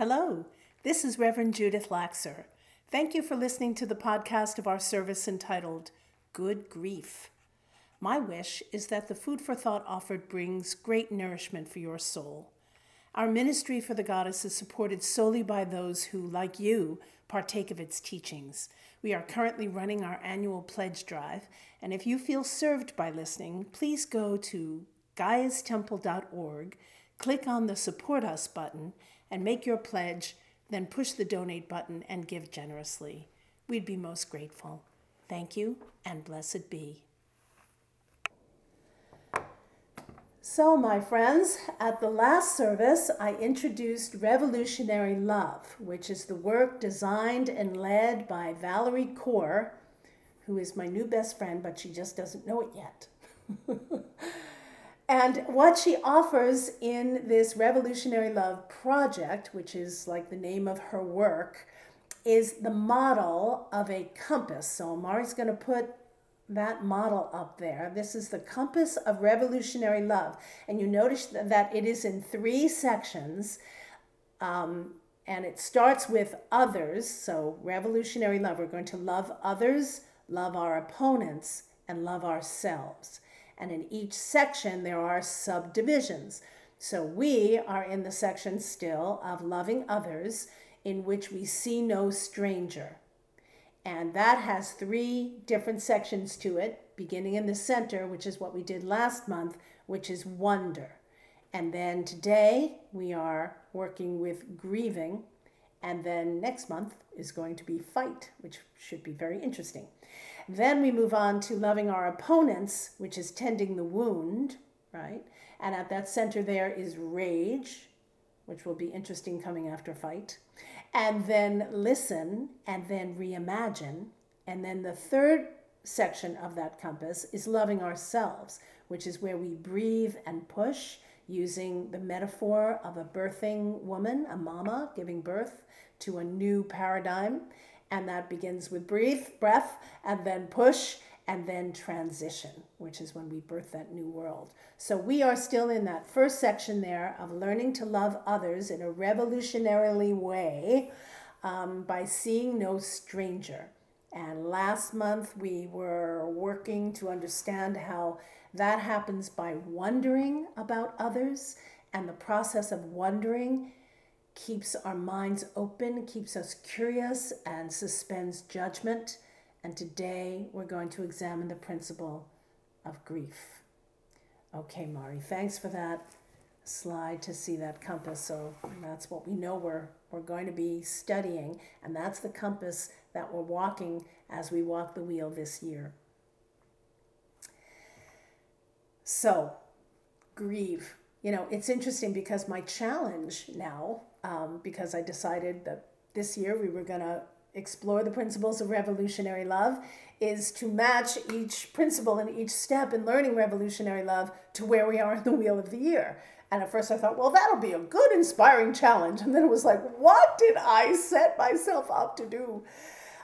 Hello, this is Reverend Judith Laxer. Thank you for listening to the podcast of our service entitled Good Grief. My wish is that the food for thought offered brings great nourishment for your soul. Our ministry for the goddess is supported solely by those who, like you, partake of its teachings. We are currently running our annual pledge drive, and if you feel served by listening, please go to gaiastemple.org, click on the Support Us button, and make your pledge, then push the donate button and give generously. We'd be most grateful. Thank you, and blessed be. So, my friends, at the last service, I introduced Revolutionary Love, which is the work designed and led by Valerie Kaur, who is my new best friend, but she just doesn't know it yet. And what she offers in this Revolutionary Love project, which is like the name of her work, is the model of a compass. So Mari's going to put that model up there. This is the compass of revolutionary love. And you notice that it is in three sections. Um, and it starts with others. So, revolutionary love. We're going to love others, love our opponents, and love ourselves and in each section there are subdivisions. So we are in the section still of loving others, in which we see no stranger. And that has three different sections to it, beginning in the center, which is what we did last month, which is wonder. And then today we are working with grieving. And then next month is going to be fight, which should be very interesting. Then we move on to loving our opponents, which is tending the wound, right? And at that center there is rage, which will be interesting coming after fight. And then listen, and then reimagine. And then the third section of that compass is loving ourselves, which is where we breathe and push using the metaphor of a birthing woman, a mama giving birth to a new paradigm and that begins with breathe, breath, and then push, and then transition, which is when we birth that new world. So we are still in that first section there of learning to love others in a revolutionarily way um, by seeing no stranger. And last month we were working to understand how that happens by wondering about others and the process of wondering keeps our minds open, keeps us curious, and suspends judgment. And today we're going to examine the principle of grief. Okay, Mari, thanks for that slide to see that compass. So that's what we know we're, we're going to be studying, and that's the compass that we're walking as we walk the wheel this year. So, grieve. You know, it's interesting because my challenge now um, because I decided that this year we were going to explore the principles of revolutionary love is to match each principle and each step in learning revolutionary love to where we are in the wheel of the year. And at first I thought, well, that'll be a good, inspiring challenge. And then it was like, what did I set myself up to do?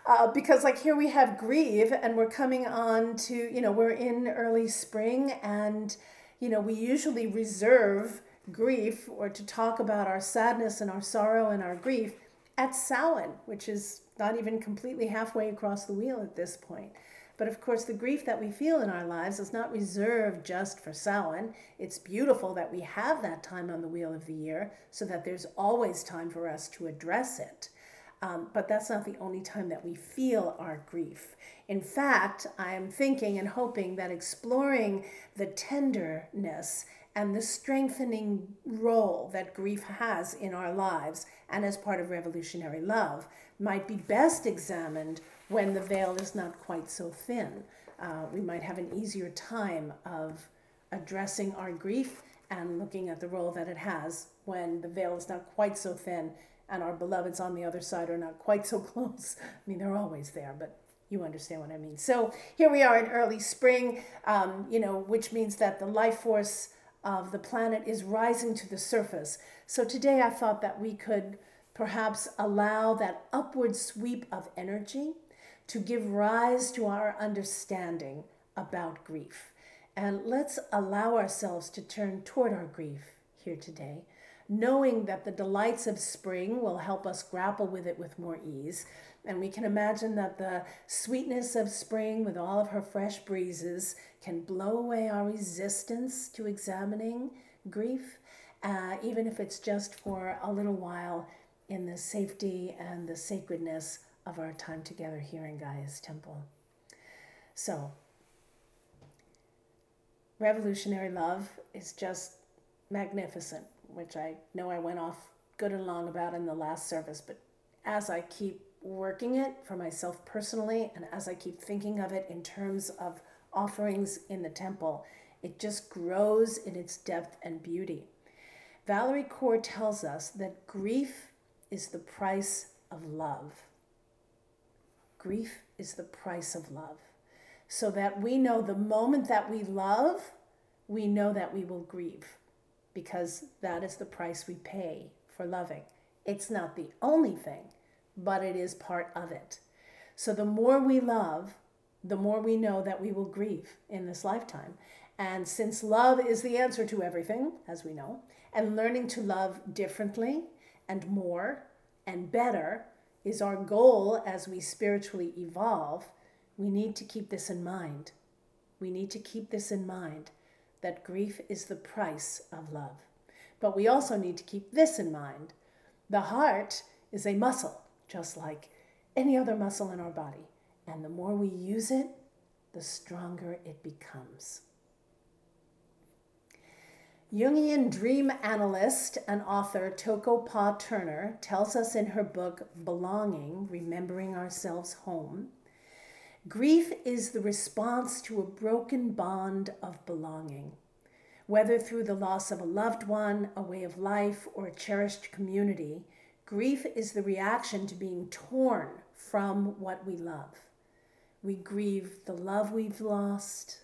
Uh, because, like, here we have grieve, and we're coming on to, you know, we're in early spring, and, you know, we usually reserve grief or to talk about our sadness and our sorrow and our grief at Samhain, which is not even completely halfway across the wheel at this point. But of course, the grief that we feel in our lives is not reserved just for Samhain. It's beautiful that we have that time on the wheel of the year so that there's always time for us to address it. Um, but that's not the only time that we feel our grief. In fact, I'm thinking and hoping that exploring the tenderness and the strengthening role that grief has in our lives and as part of revolutionary love might be best examined when the veil is not quite so thin. Uh, we might have an easier time of addressing our grief and looking at the role that it has when the veil is not quite so thin and our beloveds on the other side are not quite so close. I mean, they're always there, but you understand what I mean. So here we are in early spring, um, you know, which means that the life force of the planet is rising to the surface. So today I thought that we could perhaps allow that upward sweep of energy to give rise to our understanding about grief. And let's allow ourselves to turn toward our grief here today, knowing that the delights of spring will help us grapple with it with more ease. And we can imagine that the sweetness of spring, with all of her fresh breezes, can blow away our resistance to examining grief, uh, even if it's just for a little while in the safety and the sacredness of our time together here in Gaia's temple. So, revolutionary love is just magnificent, which I know I went off good and long about in the last service, but as I keep working it for myself personally and as I keep thinking of it in terms of offerings in the temple, it just grows in its depth and beauty. Valerie Kaur tells us that grief is the price of love. Grief is the price of love. So that we know the moment that we love, we know that we will grieve because that is the price we pay for loving. It's not the only thing, but it is part of it. So the more we love, the more we know that we will grieve in this lifetime. And since love is the answer to everything, as we know, and learning to love differently and more and better is our goal as we spiritually evolve, we need to keep this in mind. We need to keep this in mind that grief is the price of love. But we also need to keep this in mind the heart is a muscle, just like any other muscle in our body. And the more we use it, the stronger it becomes. Jungian dream analyst and author Toko Pa Turner tells us in her book Belonging Remembering Ourselves Home grief is the response to a broken bond of belonging. Whether through the loss of a loved one, a way of life, or a cherished community, grief is the reaction to being torn from what we love. We grieve the love we've lost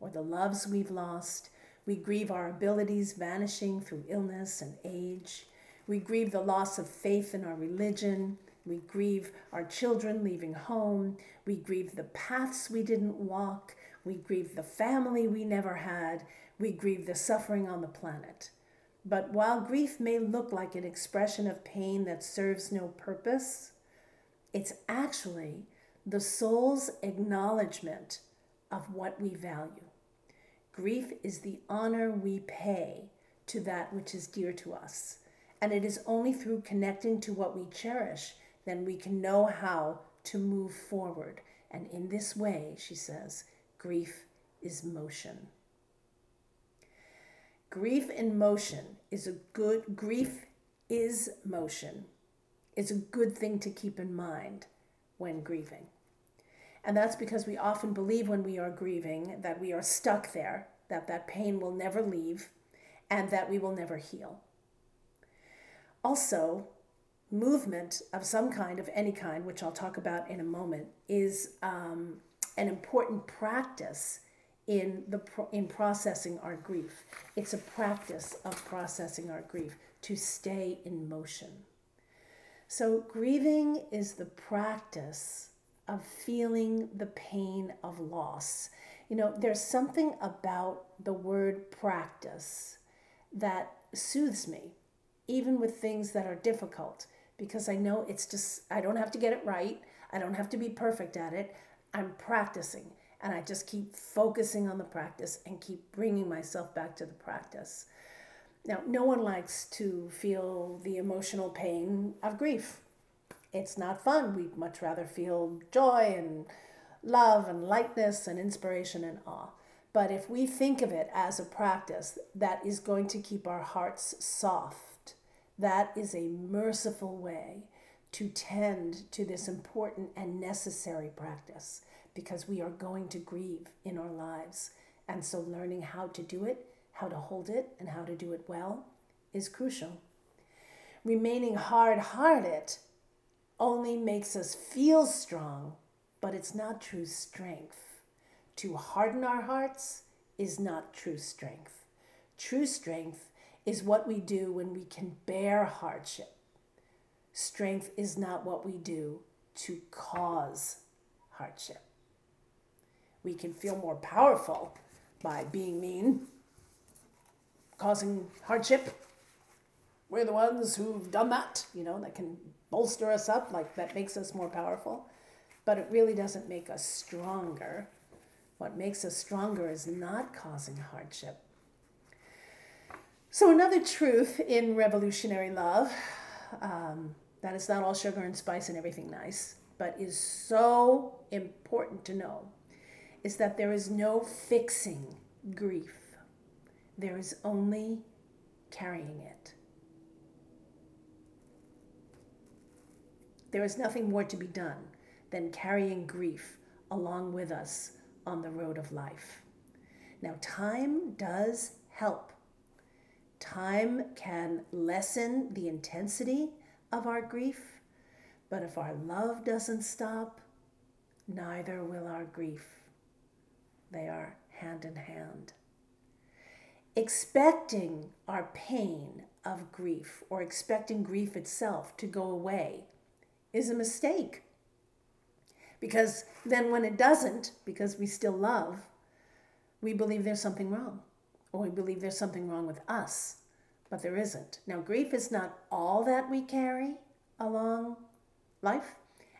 or the loves we've lost we grieve our abilities vanishing through illness and age. We grieve the loss of faith in our religion. We grieve our children leaving home. We grieve the paths we didn't walk. We grieve the family we never had. We grieve the suffering on the planet. But while grief may look like an expression of pain that serves no purpose, it's actually the soul's acknowledgement of what we value. Grief is the honor we pay to that which is dear to us. And it is only through connecting to what we cherish then we can know how to move forward. And in this way, she says, grief is motion. Grief in motion is a good, grief is motion. It's a good thing to keep in mind when grieving. And that's because we often believe when we are grieving that we are stuck there, that that pain will never leave, and that we will never heal. Also, movement of some kind, of any kind, which I'll talk about in a moment, is um, an important practice in the in processing our grief. It's a practice of processing our grief to stay in motion. So grieving is the practice of feeling the pain of loss. You know, there's something about the word practice that soothes me, even with things that are difficult, because I know it's just, I don't have to get it right. I don't have to be perfect at it. I'm practicing, and I just keep focusing on the practice and keep bringing myself back to the practice. Now, no one likes to feel the emotional pain of grief it's not fun. We'd much rather feel joy and love and lightness and inspiration and awe. But if we think of it as a practice that is going to keep our hearts soft, that is a merciful way to tend to this important and necessary practice because we are going to grieve in our lives. And so, learning how to do it, how to hold it, and how to do it well is crucial. Remaining hard hearted only makes us feel strong, but it's not true strength. To harden our hearts is not true strength. True strength is what we do when we can bear hardship. Strength is not what we do to cause hardship. We can feel more powerful by being mean, causing hardship, we're the ones who've done that, you know, that can bolster us up, like that makes us more powerful. But it really doesn't make us stronger. What makes us stronger is not causing hardship. So, another truth in revolutionary love um, that is not all sugar and spice and everything nice, but is so important to know is that there is no fixing grief, there is only carrying it. There is nothing more to be done than carrying grief along with us on the road of life. Now, time does help. Time can lessen the intensity of our grief, but if our love doesn't stop, neither will our grief. They are hand in hand. Expecting our pain of grief or expecting grief itself to go away is a mistake. Because then, when it doesn't, because we still love, we believe there's something wrong, Oh, or we believe there's something wrong with us, but there isn't. Now, grief is not all that we carry along life,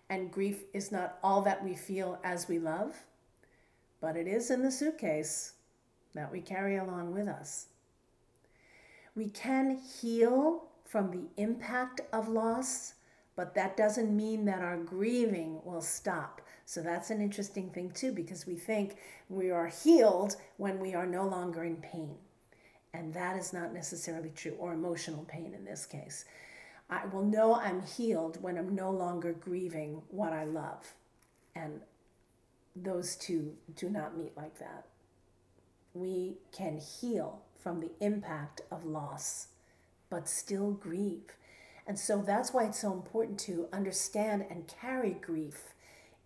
and grief is not all that we feel as we love, but it is in the suitcase that we carry along with us. We can heal from the impact of loss but that doesn't mean that our grieving will stop. So that's an interesting thing, too, because we think we are healed when we are no longer in pain. And that is not necessarily true, or emotional pain in this case. I will know I'm healed when I'm no longer grieving what I love. And those two do not meet like that. We can heal from the impact of loss, but still grieve. And so that's why it's so important to understand and carry grief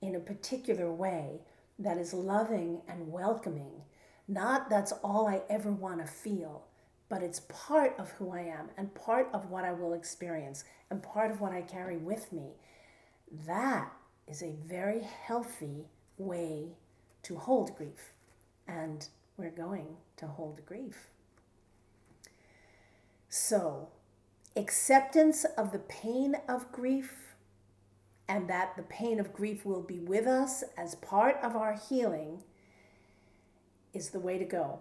in a particular way that is loving and welcoming. Not that's all I ever want to feel, but it's part of who I am and part of what I will experience and part of what I carry with me. That is a very healthy way to hold grief. And we're going to hold grief. So, acceptance of the pain of grief and that the pain of grief will be with us as part of our healing is the way to go.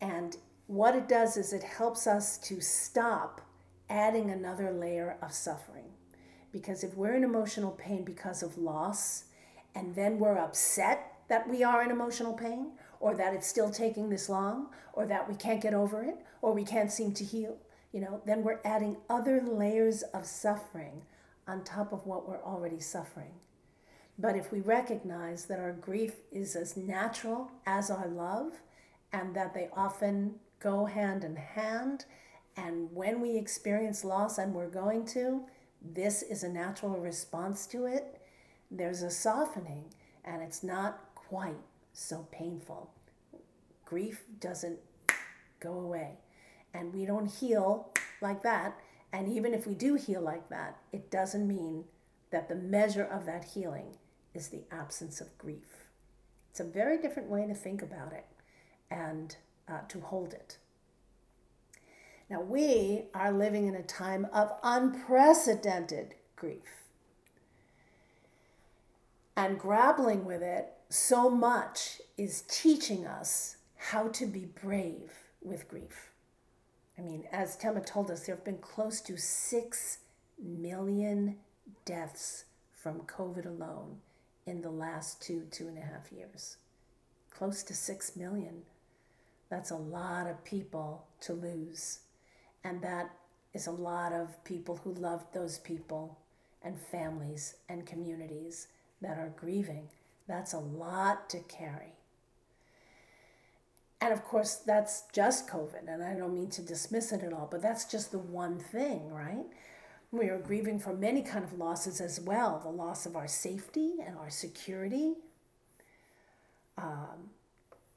And what it does is it helps us to stop adding another layer of suffering. Because if we're in emotional pain because of loss, and then we're upset that we are in emotional pain, or that it's still taking this long, or that we can't get over it, or we can't seem to heal, you know, then we're adding other layers of suffering on top of what we're already suffering. But if we recognize that our grief is as natural as our love and that they often go hand in hand, and when we experience loss, and we're going to, this is a natural response to it, there's a softening and it's not quite so painful. Grief doesn't go away and we don't heal like that. And even if we do heal like that, it doesn't mean that the measure of that healing is the absence of grief. It's a very different way to think about it and uh, to hold it. Now, we are living in a time of unprecedented grief. And grappling with it so much is teaching us how to be brave with grief. I mean, as Tema told us, there have been close to 6 million deaths from COVID alone in the last two, two and a half years. Close to 6 million. That's a lot of people to lose. And that is a lot of people who loved those people and families and communities that are grieving. That's a lot to carry. And of course, that's just COVID, and I don't mean to dismiss it at all, but that's just the one thing, right? We are grieving for many kind of losses as well the loss of our safety and our security. Um,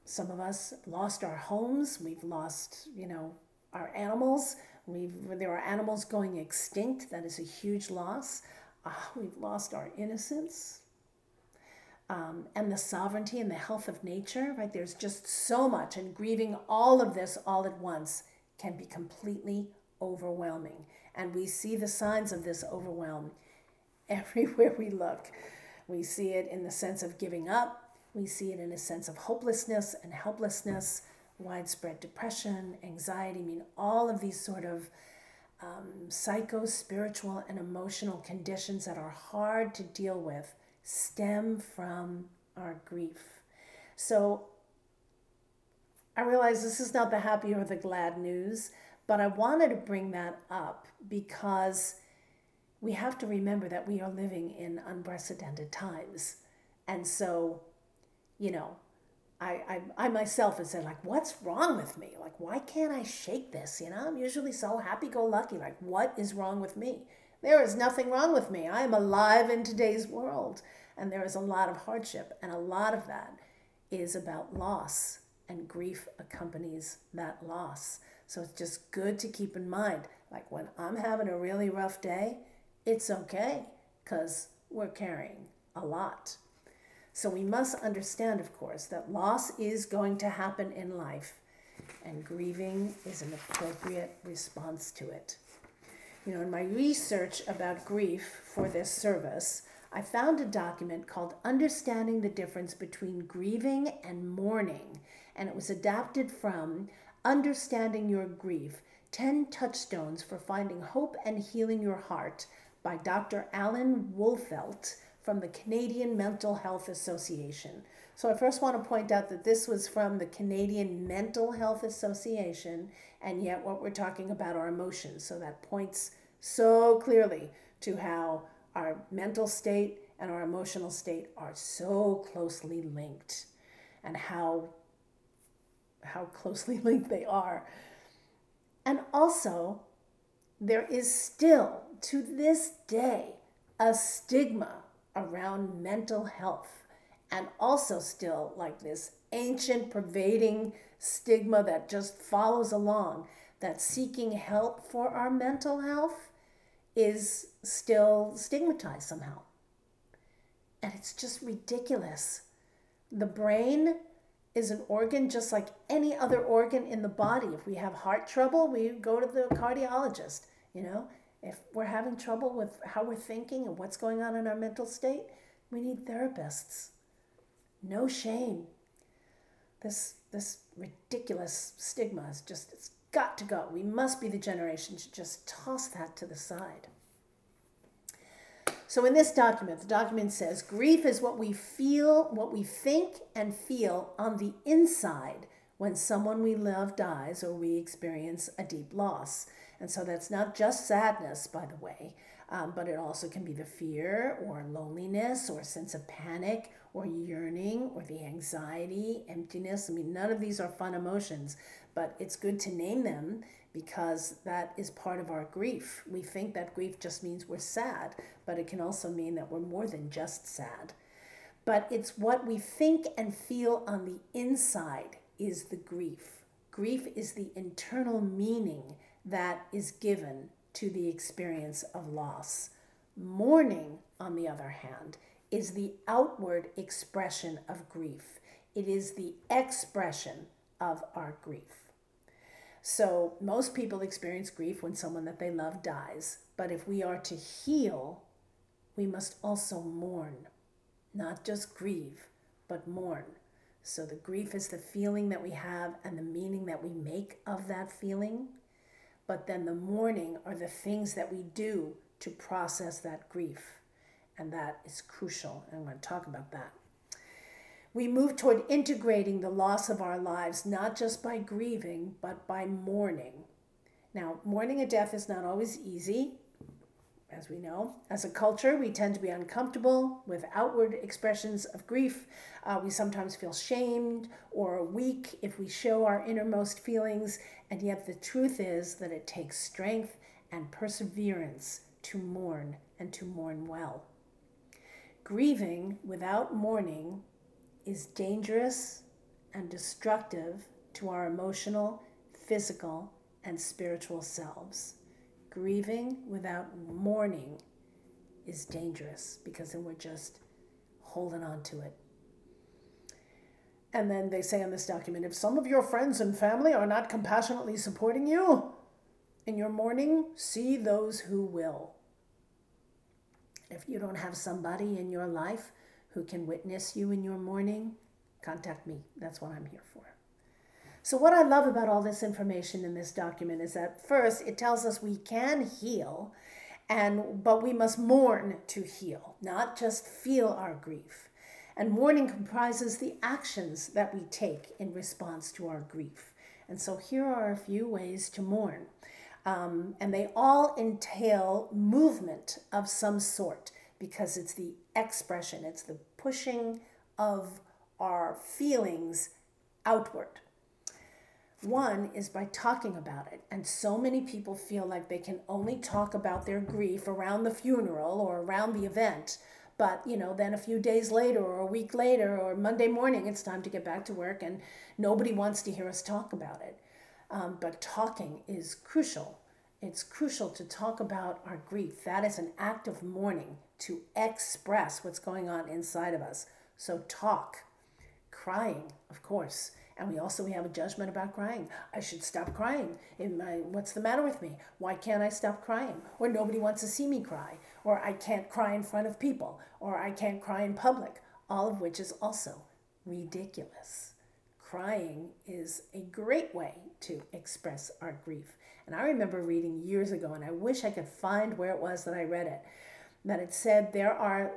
some of us lost our homes. We've lost, you know, our animals. We've, there are animals going extinct. That is a huge loss. Uh, we've lost our innocence um, and the sovereignty and the health of nature, right? There's just so much, and grieving all of this all at once can be completely overwhelming. And we see the signs of this overwhelm everywhere we look. We see it in the sense of giving up, we see it in a sense of hopelessness and helplessness, widespread depression, anxiety. I mean, all of these sort of um, psycho, spiritual, and emotional conditions that are hard to deal with stem from our grief. So I realize this is not the happy or the glad news, but I wanted to bring that up because we have to remember that we are living in unprecedented times. And so, you know, I, I, I myself have said, like, what's wrong with me? Like, why can't I shake this? You know, I'm usually so happy go lucky. Like, what is wrong with me? There is nothing wrong with me. I am alive in today's world. And there is a lot of hardship. And a lot of that is about loss. And grief accompanies that loss. So it's just good to keep in mind. Like, when I'm having a really rough day, it's okay because we're carrying a lot. So we must understand, of course, that loss is going to happen in life, and grieving is an appropriate response to it. You know, in my research about grief for this service, I found a document called Understanding the Difference Between Grieving and Mourning, and it was adapted from Understanding Your Grief 10 Touchstones for Finding Hope and Healing Your Heart by Dr. Alan Wolfelt from the Canadian Mental Health Association. So I first want to point out that this was from the Canadian Mental Health Association, and yet what we're talking about are emotions. So that points so clearly to how our mental state and our emotional state are so closely linked and how how closely linked they are. And also, there is still to this day a stigma around mental health and also still like this ancient pervading stigma that just follows along that seeking help for our mental health is still stigmatized somehow. And it's just ridiculous. The brain is an organ just like any other organ in the body. If we have heart trouble, we go to the cardiologist, you know. If we're having trouble with how we're thinking and what's going on in our mental state, we need therapists. No shame. This this ridiculous stigma is just it's got to go. We must be the generation to just toss that to the side. So in this document, the document says grief is what we feel, what we think and feel on the inside when someone we love dies or we experience a deep loss. And so that's not just sadness, by the way, um, but it also can be the fear or loneliness or sense of panic or yearning or the anxiety, emptiness. I mean, none of these are fun emotions, but it's good to name them because that is part of our grief. We think that grief just means we're sad, but it can also mean that we're more than just sad. But it's what we think and feel on the inside is the grief. Grief is the internal meaning that is given to the experience of loss. Mourning, on the other hand, is the outward expression of grief. It is the expression of our grief. So, most people experience grief when someone that they love dies. But if we are to heal, we must also mourn. Not just grieve, but mourn. So, the grief is the feeling that we have and the meaning that we make of that feeling but then the mourning are the things that we do to process that grief. And that is crucial. And I'm going to talk about that. We move toward integrating the loss of our lives, not just by grieving, but by mourning. Now, mourning a death is not always easy as we know. As a culture, we tend to be uncomfortable with outward expressions of grief. Uh, we sometimes feel shamed or weak if we show our innermost feelings, and yet the truth is that it takes strength and perseverance to mourn and to mourn well. Grieving without mourning is dangerous and destructive to our emotional, physical, and spiritual selves grieving without mourning is dangerous because then we're just holding on to it. And then they say in this document if some of your friends and family are not compassionately supporting you, in your mourning, see those who will. If you don't have somebody in your life who can witness you in your mourning, contact me. That's what I'm here for. So, what I love about all this information in this document is that first, it tells us we can heal, and but we must mourn to heal, not just feel our grief. And mourning comprises the actions that we take in response to our grief. And so, here are a few ways to mourn. Um, and they all entail movement of some sort because it's the expression, it's the pushing of our feelings outward. One is by talking about it. And so many people feel like they can only talk about their grief around the funeral or around the event. But, you know, then a few days later or a week later or Monday morning, it's time to get back to work and nobody wants to hear us talk about it. Um, but talking is crucial. It's crucial to talk about our grief. That is an act of mourning to express what's going on inside of us. So, talk. Crying, of course. And we also we have a judgment about crying. I should stop crying. My, what's the matter with me? Why can't I stop crying? Or nobody wants to see me cry. Or I can't cry in front of people. Or I can't cry in public. All of which is also ridiculous. Crying is a great way to express our grief. And I remember reading years ago, and I wish I could find where it was that I read it, that it said there are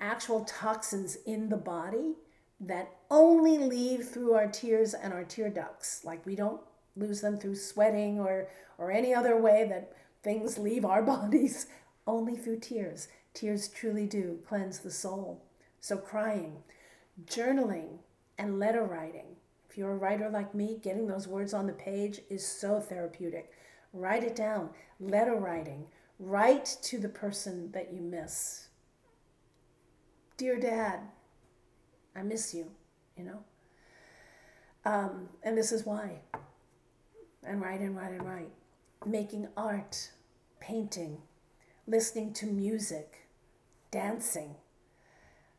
actual toxins in the body that only leave through our tears and our tear ducts. Like we don't lose them through sweating or, or any other way that things leave our bodies, only through tears. Tears truly do cleanse the soul. So, crying, journaling, and letter writing. If you're a writer like me, getting those words on the page is so therapeutic. Write it down. Letter writing. Write to the person that you miss. Dear Dad, I miss you, you know? Um, and this is why. And write and write and write. Making art, painting, listening to music, dancing.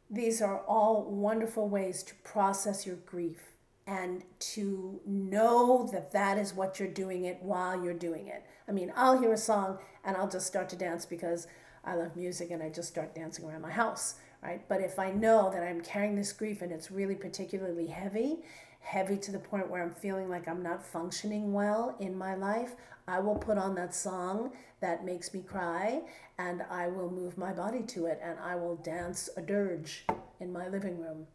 These are all wonderful ways to process your grief and to know that that is what you're doing it while you're doing it. I mean, I'll hear a song and I'll just start to dance because I love music and I just start dancing around my house right? But if I know that I'm carrying this grief and it's really particularly heavy, heavy to the point where I'm feeling like I'm not functioning well in my life, I will put on that song that makes me cry and I will move my body to it and I will dance a dirge in my living room.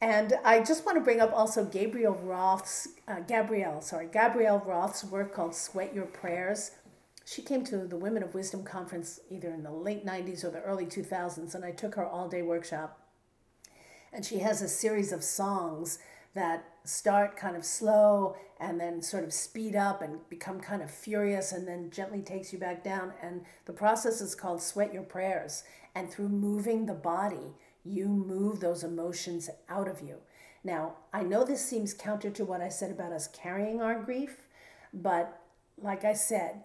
And I just want to bring up also Gabriel Roth's, uh, Gabrielle, sorry, Gabrielle Roth's work called Sweat Your Prayers she came to the Women of Wisdom conference either in the late 90s or the early 2000s, and I took her all day workshop. And she has a series of songs that start kind of slow and then sort of speed up and become kind of furious and then gently takes you back down. And the process is called Sweat Your Prayers. And through moving the body, you move those emotions out of you. Now, I know this seems counter to what I said about us carrying our grief, but like I said,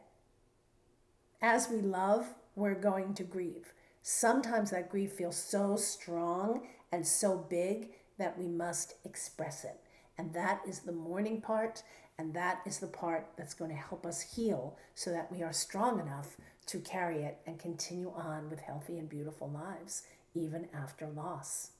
as we love, we're going to grieve. Sometimes that grief feels so strong and so big that we must express it. And that is the mourning part, and that is the part that's going to help us heal so that we are strong enough to carry it and continue on with healthy and beautiful lives, even after loss.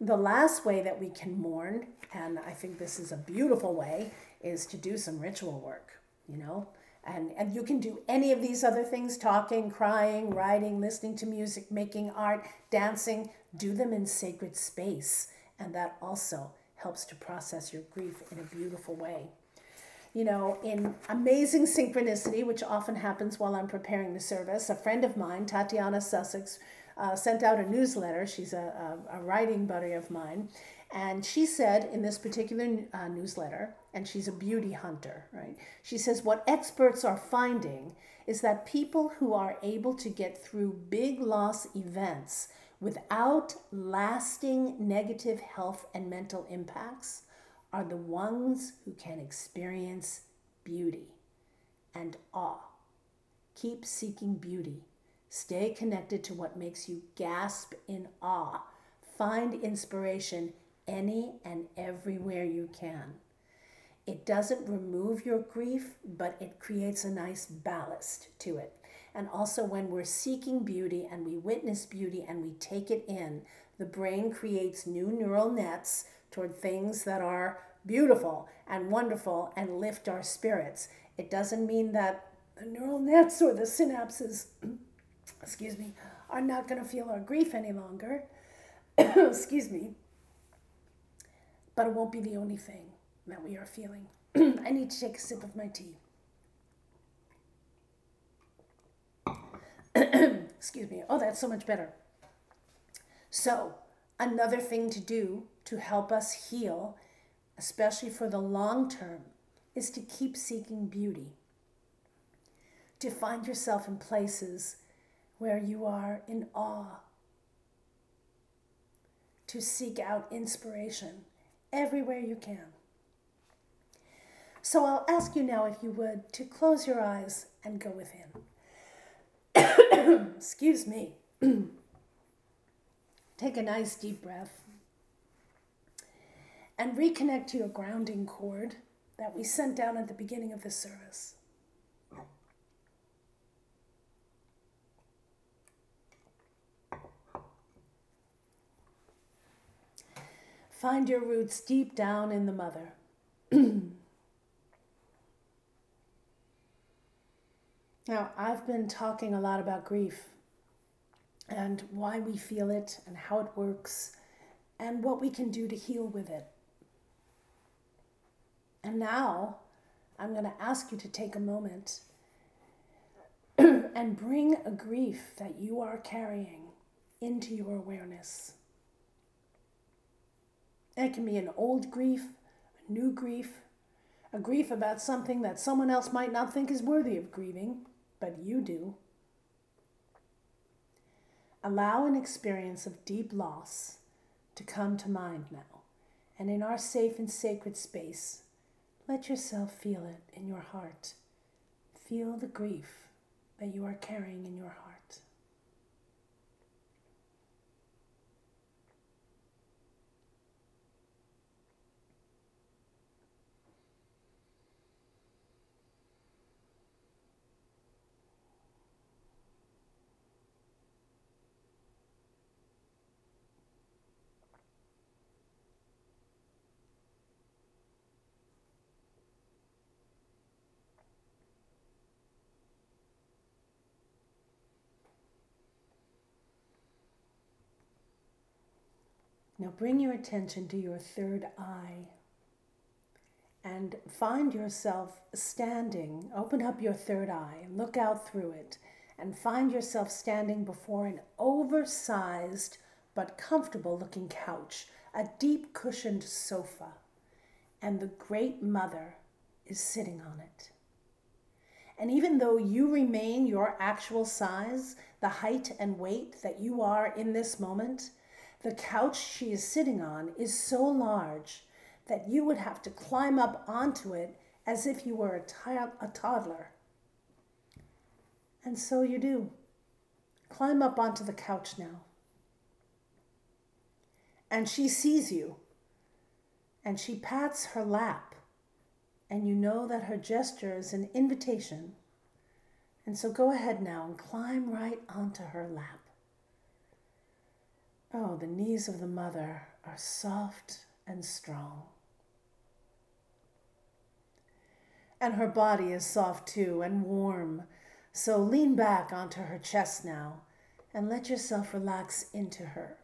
The last way that we can mourn, and I think this is a beautiful way, is to do some ritual work. You know, and, and you can do any of these other things talking, crying, writing, listening to music, making art, dancing. Do them in sacred space. And that also helps to process your grief in a beautiful way. You know, in amazing synchronicity, which often happens while I'm preparing the service, a friend of mine, Tatiana Sussex, uh, sent out a newsletter. She's a, a, a writing buddy of mine. And she said in this particular uh, newsletter, and she's a beauty hunter, right? She says what experts are finding is that people who are able to get through big loss events without lasting negative health and mental impacts are the ones who can experience beauty and awe. Keep seeking beauty. Stay connected to what makes you gasp in awe. Find inspiration any and everywhere you can. It doesn't remove your grief, but it creates a nice ballast to it. And also, when we're seeking beauty and we witness beauty and we take it in, the brain creates new neural nets toward things that are beautiful and wonderful and lift our spirits. It doesn't mean that the neural nets or the synapses, excuse me, are not going to feel our grief any longer. excuse me. But it won't be the only thing that we are feeling. I need to take a sip of my tea. excuse me. Oh, that's so much better. So, another thing to do to help us heal, especially for the long term, is to keep seeking beauty. To find yourself in places where you are in awe. To seek out inspiration everywhere you can. So I'll ask you now, if you would, to close your eyes and go within. Excuse me. Take a nice deep breath and reconnect to your grounding cord that we sent down at the beginning of the service. Find your roots deep down in the mother. now, I've been talking a lot about grief and why we feel it and how it works and what we can do to heal with it. And now I'm going to ask you to take a moment and bring a grief that you are carrying into your awareness. It can be an old grief, a new grief, a grief about something that someone else might not think is worthy of grieving, but you do. Allow an experience of deep loss to come to mind now, and in our safe and sacred space, let yourself feel it in your heart. Feel the grief that you are carrying in your heart. Now bring your attention to your third eye and find yourself standing. Open up your third eye and look out through it and find yourself standing before an oversized but comfortable looking couch, a deep cushioned sofa, and the Great Mother is sitting on it. And even though you remain your actual size, the height and weight that you are in this moment, the couch she is sitting on is so large that you would have to climb up onto it as if you were a, t- a toddler. And so you do. Climb up onto the couch now. And she sees you. And she pats her lap. And you know that her gesture is an invitation. And so go ahead now and climb right onto her lap. Oh, the knees of the mother are soft and strong. And her body is soft too and warm. So lean back onto her chest now and let yourself relax into her.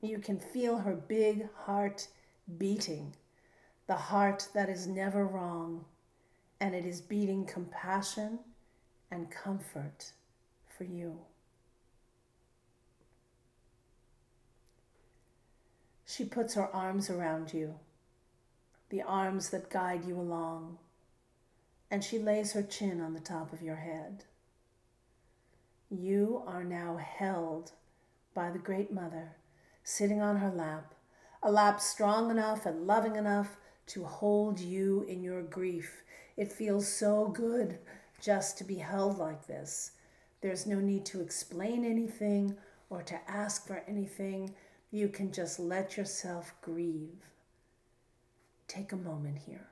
You can feel her big heart beating, the heart that is never wrong, and it is beating compassion and comfort for you. She puts her arms around you, the arms that guide you along, and she lays her chin on the top of your head. You are now held by the Great Mother, sitting on her lap, a lap strong enough and loving enough to hold you in your grief. It feels so good just to be held like this. There's no need to explain anything or to ask for anything you can just let yourself grieve. take a moment here.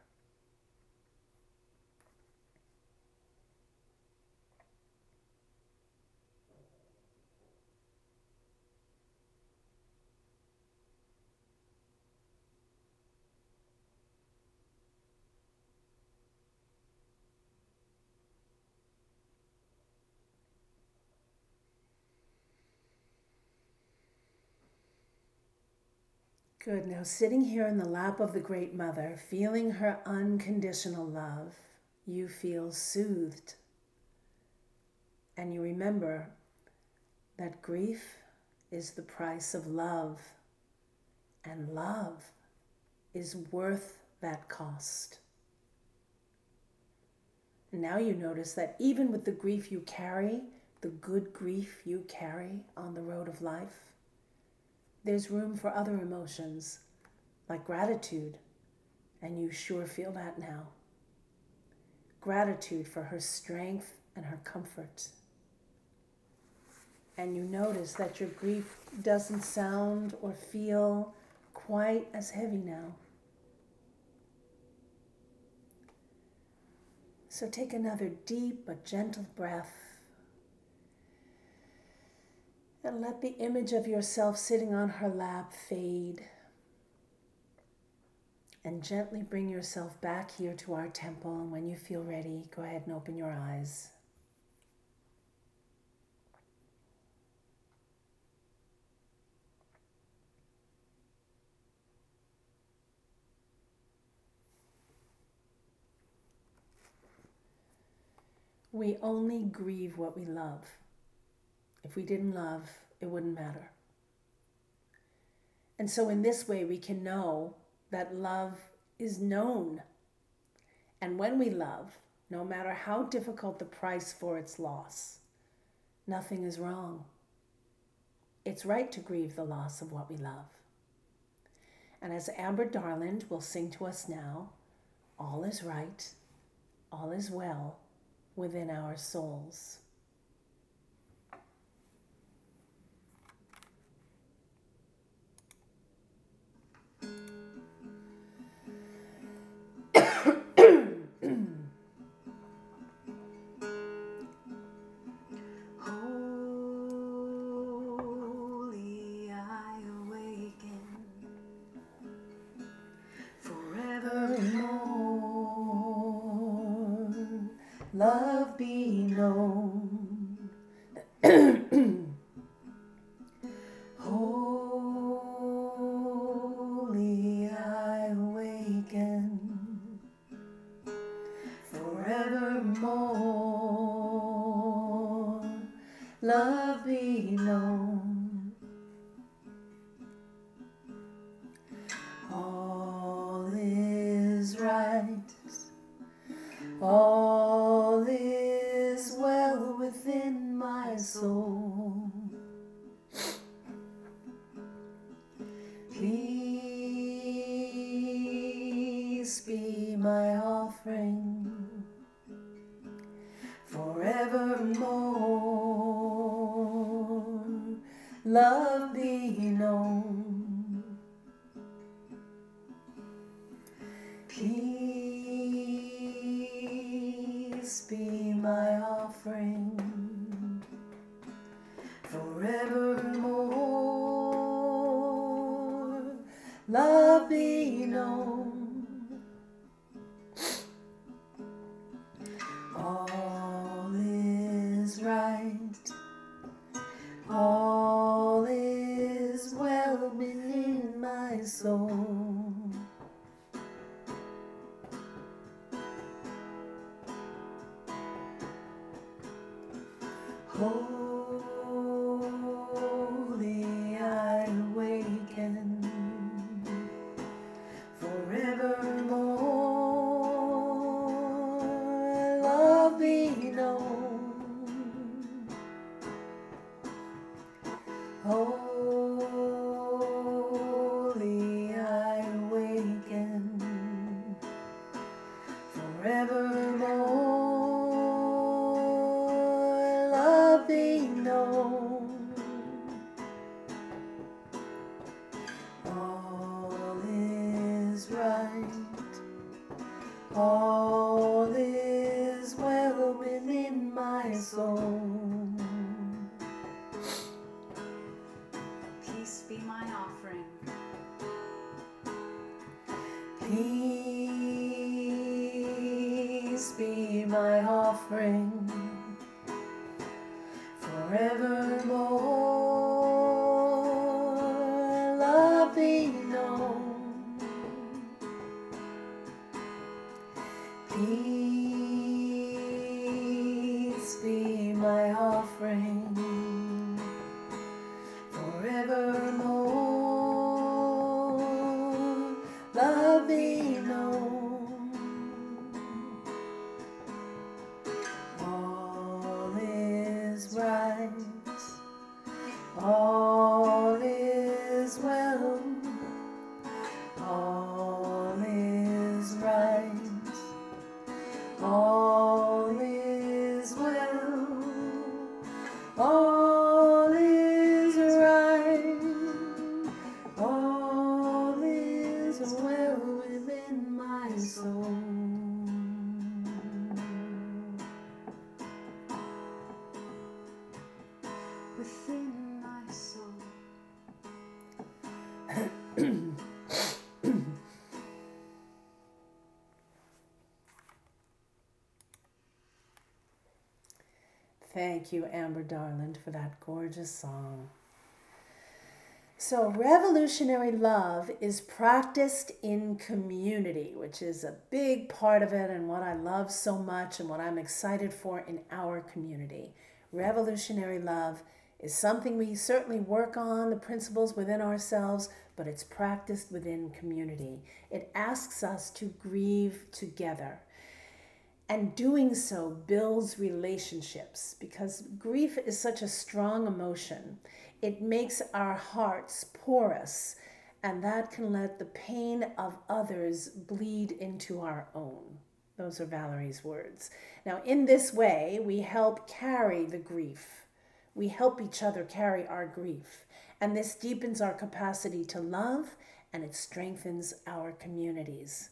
Good. Now, sitting here in the lap of the Great Mother, feeling her unconditional love, you feel soothed. And you remember that grief is the price of love, and love is worth that cost. Now you notice that even with the grief you carry, the good grief you carry on the road of life, there's room for other emotions like gratitude, and you sure feel that now. Gratitude for her strength and her comfort. And you notice that your grief doesn't sound or feel quite as heavy now. So take another deep but gentle breath And let the image of yourself sitting on her lap fade. And gently bring yourself back here to our temple. And when you feel ready, go ahead and open your eyes. We only grieve what we love. If we didn't love, it wouldn't matter. And so, in this way, we can know that love is known. And when we love, no matter how difficult the price for its loss, nothing is wrong. It's right to grieve the loss of what we love. And as Amber Darland will sing to us now, all is right, all is well within our souls. Peace be my offering forevermore. Love mind. All is well within my soul. Peace be my offering. Peace be my offering. Thank you, Amber Darland, for that gorgeous song. So, revolutionary love is practiced in community, which is a big part of it and what I love so much and what I'm excited for in our community. Revolutionary love is something we certainly work on, the principles within ourselves, but it's practiced within community. It asks us to grieve together. And doing so builds relationships because grief is such a strong emotion. It makes our hearts porous, and that can let the pain of others bleed into our own. Those are Valarie's words. Now, in this way, we help carry the grief. We help each other carry our grief. And this deepens our capacity to love and it strengthens our communities.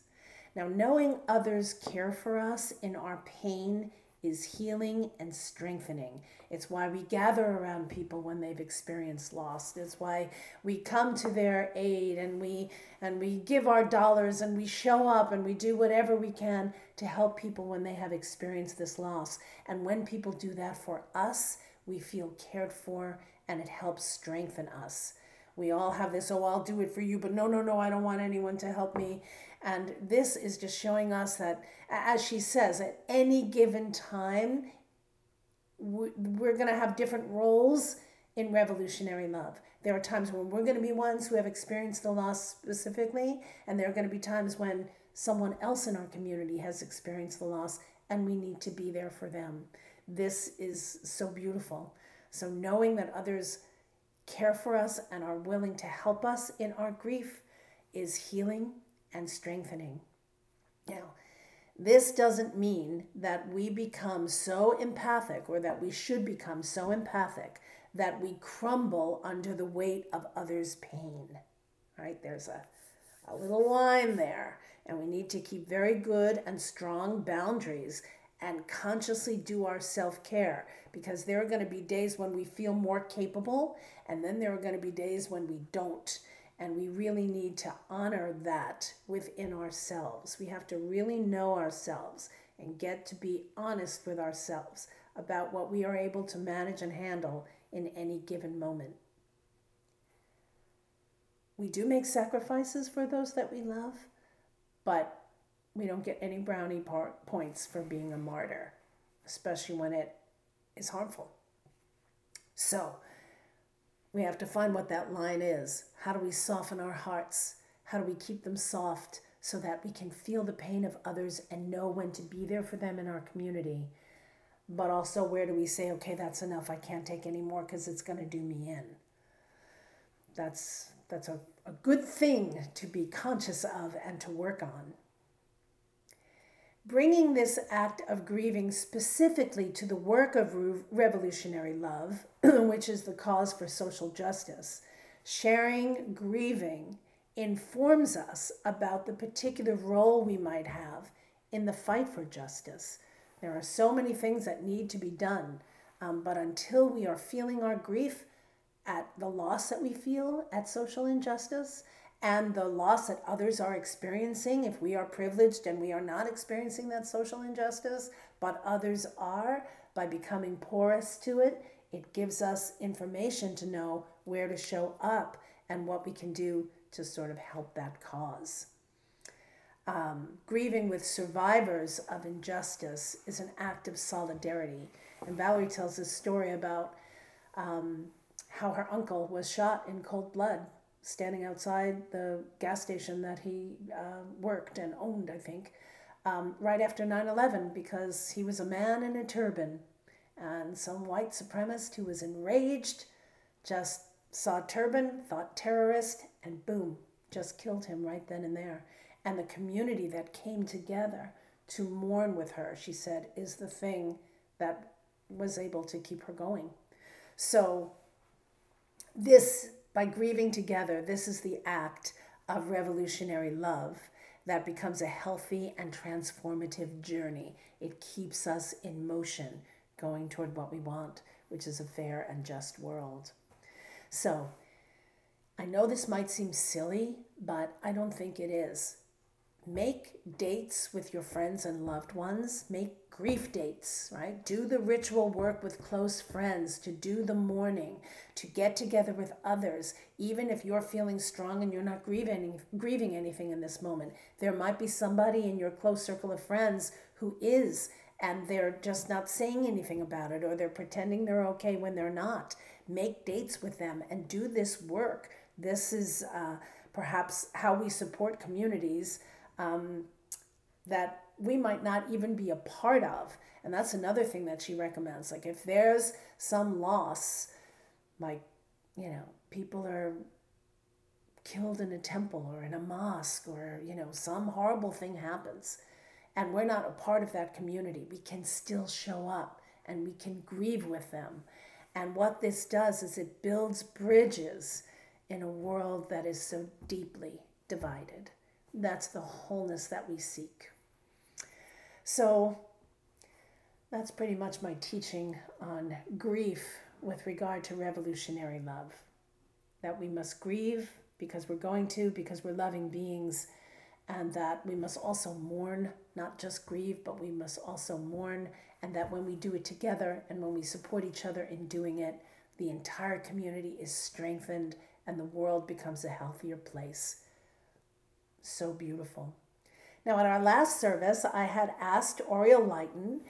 Now, knowing others care for us in our pain is healing and strengthening. It's why we gather around people when they've experienced loss. It's why we come to their aid and we and we give our dollars and we show up and we do whatever we can to help people when they have experienced this loss. And when people do that for us, we feel cared for and it helps strengthen us. We all have this, oh, I'll do it for you, but no, no, no, I don't want anyone to help me. And this is just showing us that, as she says, at any given time, we're going to have different roles in revolutionary love. There are times when we're going to be ones who have experienced the loss specifically, and there are going to be times when someone else in our community has experienced the loss, and we need to be there for them. This is so beautiful. So, knowing that others care for us and are willing to help us in our grief is healing and strengthening. Now, this doesn't mean that we become so empathic or that we should become so empathic that we crumble under the weight of others' pain. Right? There's a, a little line there, and we need to keep very good and strong boundaries and consciously do our self care because there are going to be days when we feel more capable, and then there are going to be days when we don't. And we really need to honor that within ourselves. We have to really know ourselves and get to be honest with ourselves about what we are able to manage and handle in any given moment. We do make sacrifices for those that we love, but we don't get any brownie part points for being a martyr, especially when it is harmful. So, we have to find what that line is. How do we soften our hearts? How do we keep them soft so that we can feel the pain of others and know when to be there for them in our community? But also, where do we say, okay, that's enough, I can't take any more because it's going to do me in? That's, that's a, a good thing to be conscious of and to work on bringing this act of grieving specifically to the work of revolutionary love, which is the cause for social justice, sharing grieving informs us about the particular role we might have in the fight for justice. There are so many things that need to be done. Um, but until we are feeling our grief at the loss that we feel at social injustice and the loss that others are experiencing, if we are privileged and we are not experiencing that social injustice, but others are, by becoming porous to it, it gives us information to know where to show up and what we can do to sort of help that cause. Um, grieving with survivors of injustice is an act of solidarity. And Valarie tells this story about um, how her uncle was shot in cold blood standing outside the gas station that he uh, worked and owned, I think, um, right after 9 11 because he was a man in a turban. And some white supremacist who was enraged just saw turban, thought terrorist, and boom, just killed him right then and there. And the community that came together to mourn with her, she said, is the thing that was able to keep her going. So, this, by grieving together, this is the act of revolutionary love that becomes a healthy and transformative journey. It keeps us in motion, going toward what we want, which is a fair and just world. So, I know this might seem silly, but I don't think it is. Make dates with your friends and loved ones. Make grief dates, right? Do the ritual work with close friends, to do the mourning, to get together with others, even if you're feeling strong and you're not grieving, grieving anything in this moment. There might be somebody in your close circle of friends who is, and they're just not saying anything about it, or they're pretending they're okay when they're not. Make dates with them and do this work. This is uh, perhaps how we support communities um, that we might not even be a part of. And that's another thing that she recommends. Like if there's some loss, like, you know, people are killed in a temple or in a mosque or, you know, some horrible thing happens and we're not a part of that community, we can still show up and we can grieve with them. And what this does is it builds bridges in a world that is so deeply divided. That's the wholeness that we seek. So that's pretty much my teaching on grief with regard to revolutionary love. That we must grieve because we're going to, because we're loving beings, and that we must also mourn, not just grieve, but we must also mourn, and that when we do it together and when we support each other in doing it, the entire community is strengthened and the world becomes a healthier place. So beautiful. Now, at our last service, I had asked Oriel Lighton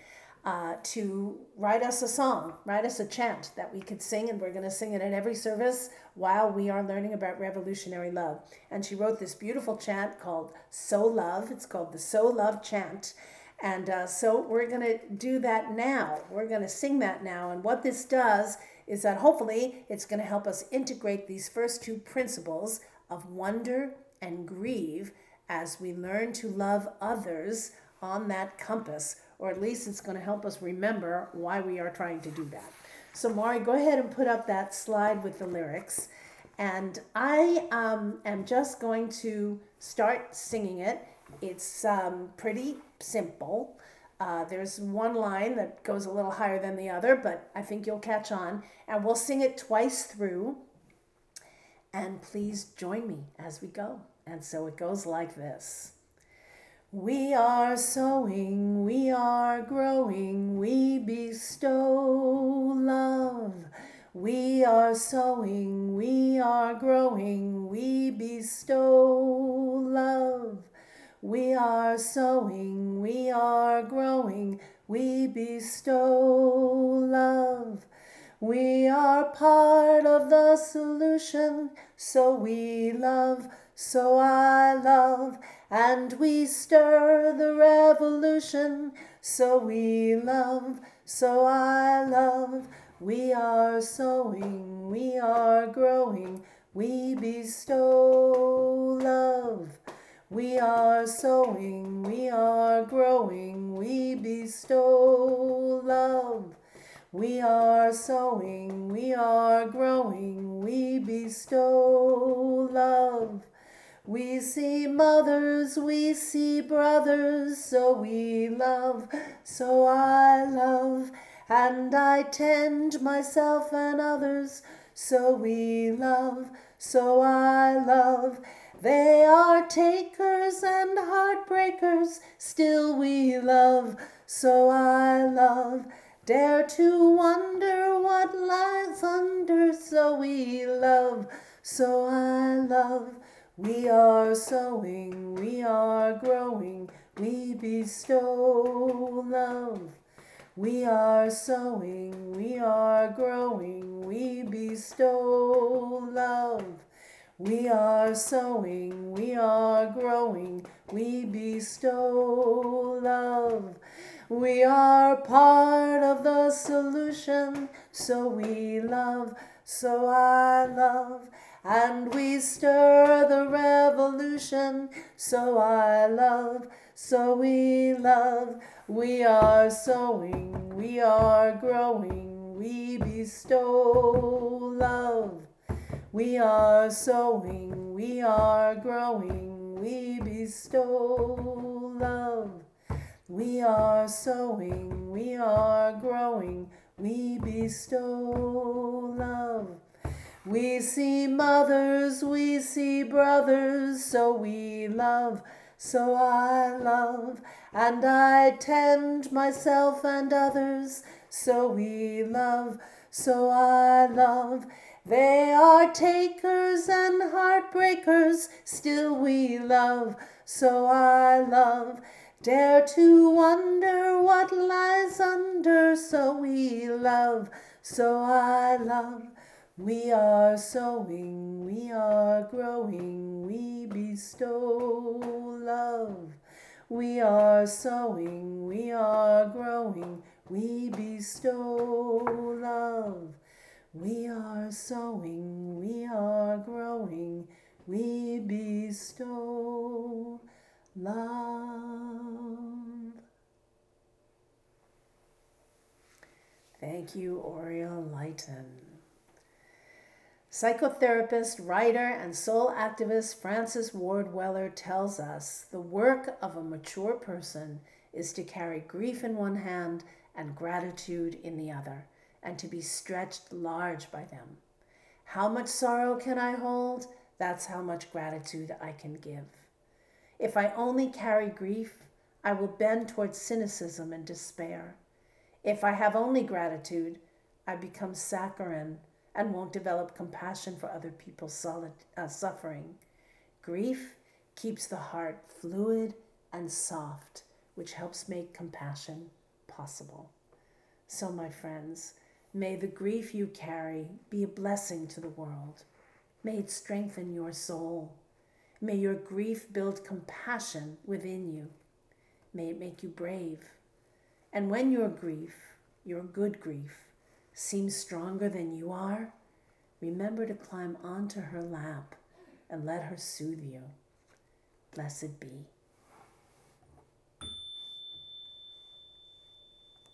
uh, to write us a song, write us a chant that we could sing, and we're going to sing it at every service while we are learning about revolutionary love. And she wrote this beautiful chant called So Love. It's called the So Love Chant. And uh, so we're going to do that now. We're going to sing that now. And what this does is that hopefully it's going to help us integrate these first two principles of wonder and grieve as we learn to love others on that compass, or at least it's going to help us remember why we are trying to do that. So, Mari, go ahead and put up that slide with the lyrics. And I um, am just going to start singing it. It's um, pretty simple. Uh, there's one line that goes a little higher than the other, but I think you'll catch on. And we'll sing it twice through. And please join me as we go. And so it goes like this We are sowing, we are growing, we bestow love. We are sowing, we are growing, we bestow love. We are sowing, we are growing, we bestow love. We are part of the solution, so we love so I love, and we stir the revolution. So we love, so I love. We are sowing, we are growing, we bestow love. We are sowing, we are growing, we bestow love. We are sowing, we are growing, we bestow love. We see mothers, we see brothers, so we love, so I love, and I tend myself and others. So we love, so I love. They are takers and heartbreakers, still we love, so I love. Dare to wonder what lies under, so we love, so I love. We are sowing, we are growing, we bestow love. We are sowing, we are growing, we bestow love. We are sowing, we are growing, we bestow love. We are part of the solution, so we love, so I love. And we stir the revolution, so I love, so we love. We are sowing, we are growing, we bestow love. We are sowing, we are growing, we bestow love. We are sowing, we are growing, we bestow love. We see mothers, we see brothers, so we love, so I love, and I tend myself and others, so we love, so I love. They are takers and heartbreakers, still we love, so I love. Dare to wonder what lies under, so we love, so I love. We are sowing, we are growing, we bestow love. We are sowing, we are growing, we bestow love. We are sowing, we are growing, we bestow love. Thank you, Oriel Lighton. Psychotherapist, writer, and soul activist Francis Ward Weller tells us the work of a mature person is to carry grief in one hand and gratitude in the other and to be stretched large by them. How much sorrow can I hold? That's how much gratitude I can give. If I only carry grief, I will bend towards cynicism and despair. If I have only gratitude, I become saccharine and won't develop compassion for other people's solid, uh, suffering. Grief keeps the heart fluid and soft, which helps make compassion possible. So, my friends, May the grief you carry be a blessing to the world. May it strengthen your soul. May your grief build compassion within you. May it make you brave. And when your grief, your good grief, seems stronger than you are, remember to climb onto her lap and let her soothe you. Blessed be.